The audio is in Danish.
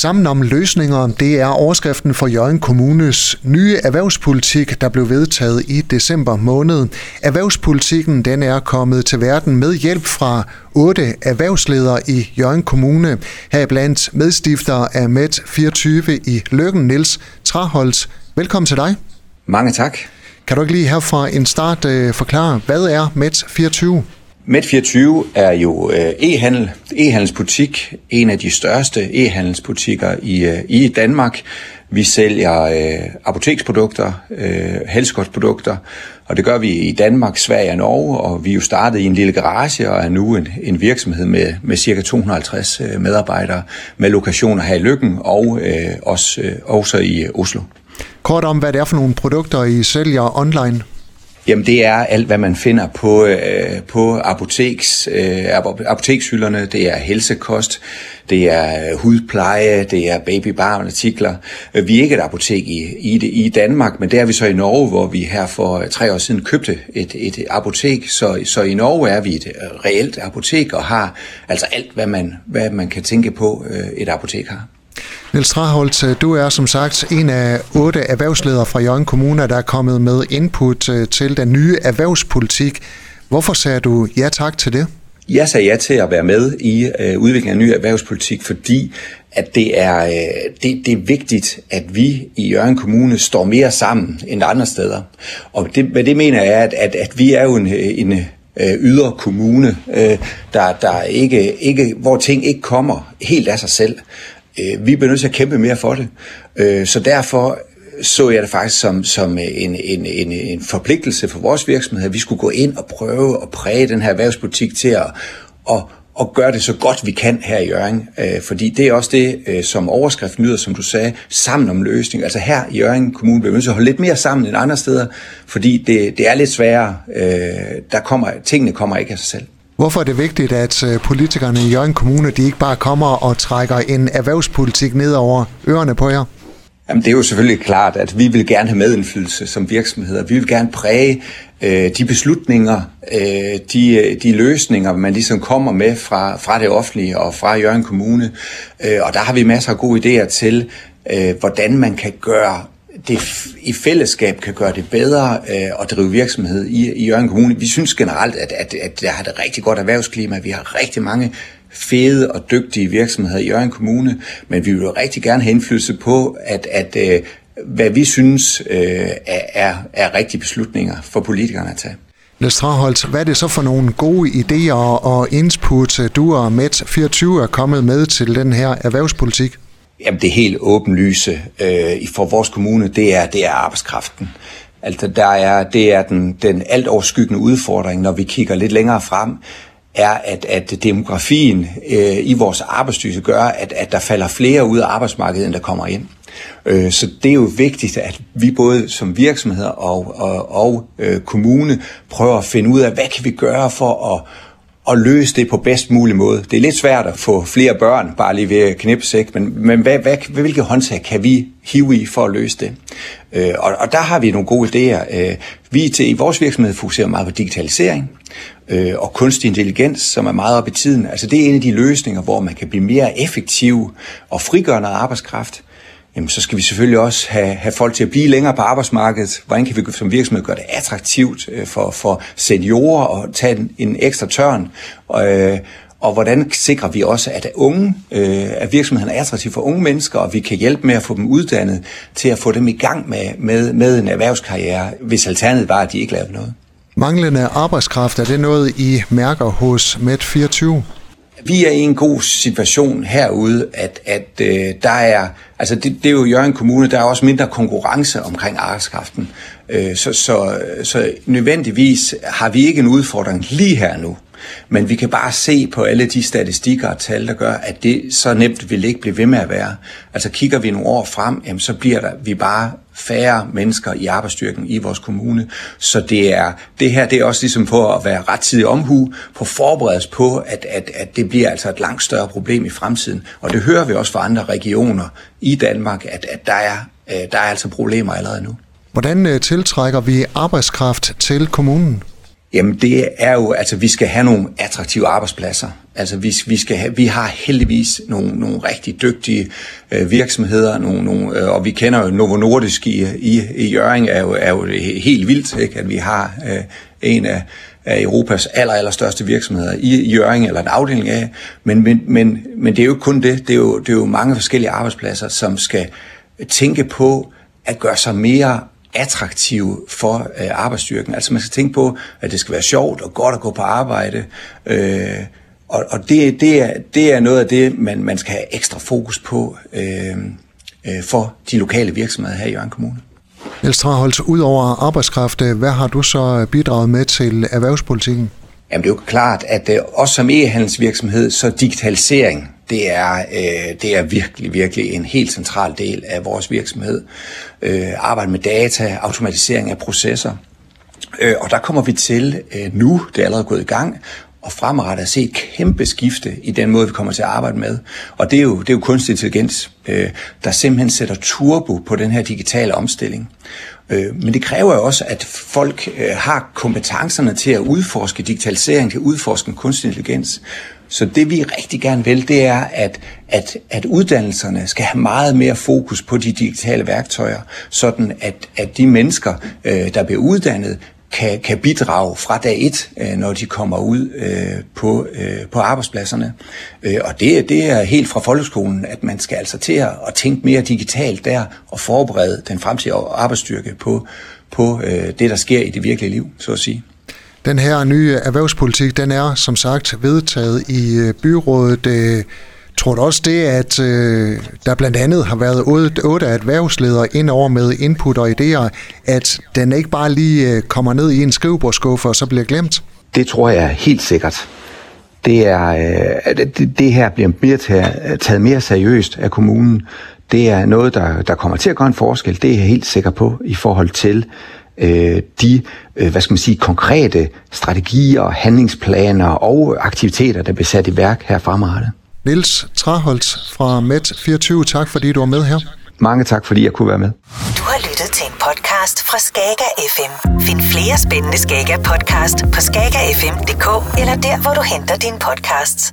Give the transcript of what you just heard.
Sammen om løsninger, det er overskriften for Jørgen Kommunes nye erhvervspolitik, der blev vedtaget i december måned. Erhvervspolitikken den er kommet til verden med hjælp fra otte erhvervsledere i Jørgen Kommune, heriblandt medstifter af MET 24 i Løkken, Niels Traholz. Velkommen til dig. Mange tak. Kan du ikke lige herfra en start uh, forklare, hvad er MET 24? Med24 er jo øh, e-handel, e-handelsbutik, en af de største e-handelsbutikker i, øh, i Danmark. Vi sælger øh, apoteksprodukter, øh, helsekostprodukter, og det gør vi i Danmark, Sverige og Norge, og vi er jo startet i en lille garage og er nu en, en virksomhed med, med cirka 250 øh, medarbejdere med lokationer her i Lykken og øh, også, øh, også i Oslo. Kort om, hvad det er for nogle produkter, I sælger online? Jamen det er alt, hvad man finder på, øh, på apoteks, øh, apotekshylderne. Det er helsekost, det er øh, hudpleje, det er babybarmartikler. Øh, vi er ikke et apotek i, i, det, i Danmark, men det er vi så i Norge, hvor vi her for øh, tre år siden købte et, et apotek. Så, så i Norge er vi et reelt apotek og har altså alt, hvad man, hvad man kan tænke på, øh, et apotek har. Niels Traholt, øh, du er som sagt en af otte erhvervsledere fra Jørgen Kommune, der er kommet med input øh, til den nye erhvervspolitik. Hvorfor sagde du ja tak til det? Jeg sagde ja til at være med i øh, udviklingen af ny erhvervspolitik, fordi at det er, øh, det, det er vigtigt, at vi i Jørgen Kommune står mere sammen end andre steder. Og det, hvad det mener jeg er, at, at, at vi er jo en, øh, en øh, ydre kommune, øh, der, der ikke, ikke, hvor ting ikke kommer helt af sig selv øh, vi bliver nødt til at kæmpe mere for det. Øh, så derfor så jeg det faktisk som, som en, en, en, en forpligtelse for vores virksomhed, at vi skulle gå ind og prøve at præge den her erhvervspolitik til at, at, at gøre det så godt vi kan her i Jørgen. Øh, fordi det er også det, øh, som overskriften lyder, som du sagde, sammen om løsning. Altså her i Jørgen Kommune bliver vi nødt til at holde lidt mere sammen end andre steder, fordi det, det er lidt sværere. Øh, der kommer, tingene kommer ikke af sig selv. Hvorfor er det vigtigt, at øh, politikerne i Jørgen Kommune de ikke bare kommer og trækker en erhvervspolitik ned over ørerne på jer? Jamen, det er jo selvfølgelig klart, at vi vil gerne have medindflydelse som virksomheder. Vi vil gerne præge øh, de beslutninger, øh, de, øh, de løsninger, man ligesom kommer med fra, fra det offentlige og fra Jørgen Kommune. Øh, og der har vi masser af gode idéer til, øh, hvordan man kan gøre det i fællesskab kan gøre det bedre øh, at drive virksomhed i, i Jørgen Kommune. Vi synes generelt, at, at, at der har det rigtig godt erhvervsklima. Vi har rigtig mange fede og dygtige virksomheder i Jørgen Kommune, men vi vil jo rigtig gerne have indflydelse på, at, at øh, hvad vi synes øh, er, er rigtige beslutninger for politikerne at tage. Niels Traholdt, hvad er det så for nogle gode idéer og input, du og Met24 er kommet med til den her erhvervspolitik? Jamen det helt åbenlyse øh, for vores kommune, det er, det er arbejdskraften. Altså der er, det er den, den alt overskyggende udfordring, når vi kigger lidt længere frem, er, at, at demografien øh, i vores arbejdsstyrke gør, at, at der falder flere ud af arbejdsmarkedet, end der kommer ind. Øh, så det er jo vigtigt, at vi både som virksomheder og, og, og øh, kommune prøver at finde ud af, hvad kan vi gøre for at at løse det på bedst mulig måde. Det er lidt svært at få flere børn, bare lige ved at knipse, ikke? men, men hvad, hvad, hvilke håndtag kan vi hive i for at løse det? Øh, og, og der har vi nogle gode idéer. Øh, vi til, i vores virksomhed fokuserer meget på digitalisering øh, og kunstig intelligens, som er meget op i tiden. Altså det er en af de løsninger, hvor man kan blive mere effektiv og frigøre noget arbejdskraft jamen så skal vi selvfølgelig også have, have folk til at blive længere på arbejdsmarkedet. Hvordan kan vi som virksomhed gøre det attraktivt øh, for, for seniorer at tage en, en ekstra tørn? Og, øh, og hvordan sikrer vi også, at unge, øh, at virksomheden er attraktiv for unge mennesker, og vi kan hjælpe med at få dem uddannet til at få dem i gang med, med, med en erhvervskarriere, hvis alternativet var, at de ikke lavede noget. Manglende arbejdskraft, er det noget, I mærker hos Med24? Vi er i en god situation herude, at, at øh, der er, altså det, det er jo Jørgen Kommune, der er også mindre konkurrence omkring arbejdskraften. Øh, så, så, så nødvendigvis har vi ikke en udfordring lige her nu. Men vi kan bare se på alle de statistikker og tal, der gør, at det så nemt vil ikke blive ved med at være. Altså kigger vi nogle år frem, jamen, så bliver der vi bare færre mennesker i arbejdsstyrken i vores kommune. Så det er det her, det er også ligesom for at være rettidig omhu, på forberedes på, at, at, at det bliver altså et langt større problem i fremtiden. Og det hører vi også fra andre regioner i Danmark, at, at der, er, øh, der er altså problemer allerede nu. Hvordan øh, tiltrækker vi arbejdskraft til kommunen? Jamen det er jo, altså vi skal have nogle attraktive arbejdspladser. Altså vi, vi, skal have, vi har heldigvis nogle, nogle rigtig dygtige øh, virksomheder, nogle, nogle, øh, og vi kender jo Novo Nordisk i, i, i Jøring, er jo, er jo helt vildt, ikke? at vi har øh, en af, af Europas aller, aller største virksomheder i Jøring, eller en afdeling af. Men, men, men, men det er jo ikke kun det, det er jo, det er jo mange forskellige arbejdspladser, som skal tænke på at gøre sig mere attraktive for øh, arbejdsstyrken. Altså man skal tænke på, at det skal være sjovt og godt at gå på arbejde. Øh, og og det, det, er, det er noget af det, man, man skal have ekstra fokus på øh, øh, for de lokale virksomheder her i Jørgen Kommune. Niels Traholz, ud over arbejdskraft, øh, hvad har du så øh, bidraget med til erhvervspolitikken? Jamen det er jo klart, at øh, også som e-handelsvirksomhed, så digitalisering, det er, øh, det er virkelig, virkelig en helt central del af vores virksomhed. Øh, arbejde med data, automatisering af processer. Øh, og der kommer vi til øh, nu, det er allerede gået i gang, og fremrettet at se et kæmpe skifte i den måde, vi kommer til at arbejde med. Og det er jo, det er jo kunstig intelligens, øh, der simpelthen sætter turbo på den her digitale omstilling. Øh, men det kræver jo også, at folk øh, har kompetencerne til at udforske digitalisering, til at udforske kunstig intelligens. Så det vi rigtig gerne vil, det er, at, at, at uddannelserne skal have meget mere fokus på de digitale værktøjer, sådan at, at de mennesker, øh, der bliver uddannet, kan, kan bidrage fra dag et, øh, når de kommer ud øh, på, øh, på arbejdspladserne. Øh, og det, det er helt fra folkeskolen, at man skal altså til at, at tænke mere digitalt der og forberede den fremtidige arbejdsstyrke på, på øh, det, der sker i det virkelige liv, så at sige. Den her nye erhvervspolitik, den er som sagt vedtaget i øh, byrådet. Øh, tror du også det, at øh, der blandt andet har været otte, erhvervsledere ind over med input og idéer, at den ikke bare lige øh, kommer ned i en skrivebordskuffe og så bliver glemt? Det tror jeg helt sikkert. Det, er, øh, det, det her bliver mere taget, taget mere seriøst af kommunen. Det er noget, der, der kommer til at gøre en forskel. Det er jeg helt sikker på i forhold til øh, de øh, hvad skal man sige, konkrete strategier, handlingsplaner og aktiviteter, der bliver sat i værk her fremadrettet. Niels Traholz fra Met24, tak fordi du var med her. Mange tak, fordi jeg kunne være med. Du har lyttet til en podcast fra Skager FM. Find flere spændende Skager podcast på skagerfm.dk eller der, hvor du henter dine podcasts.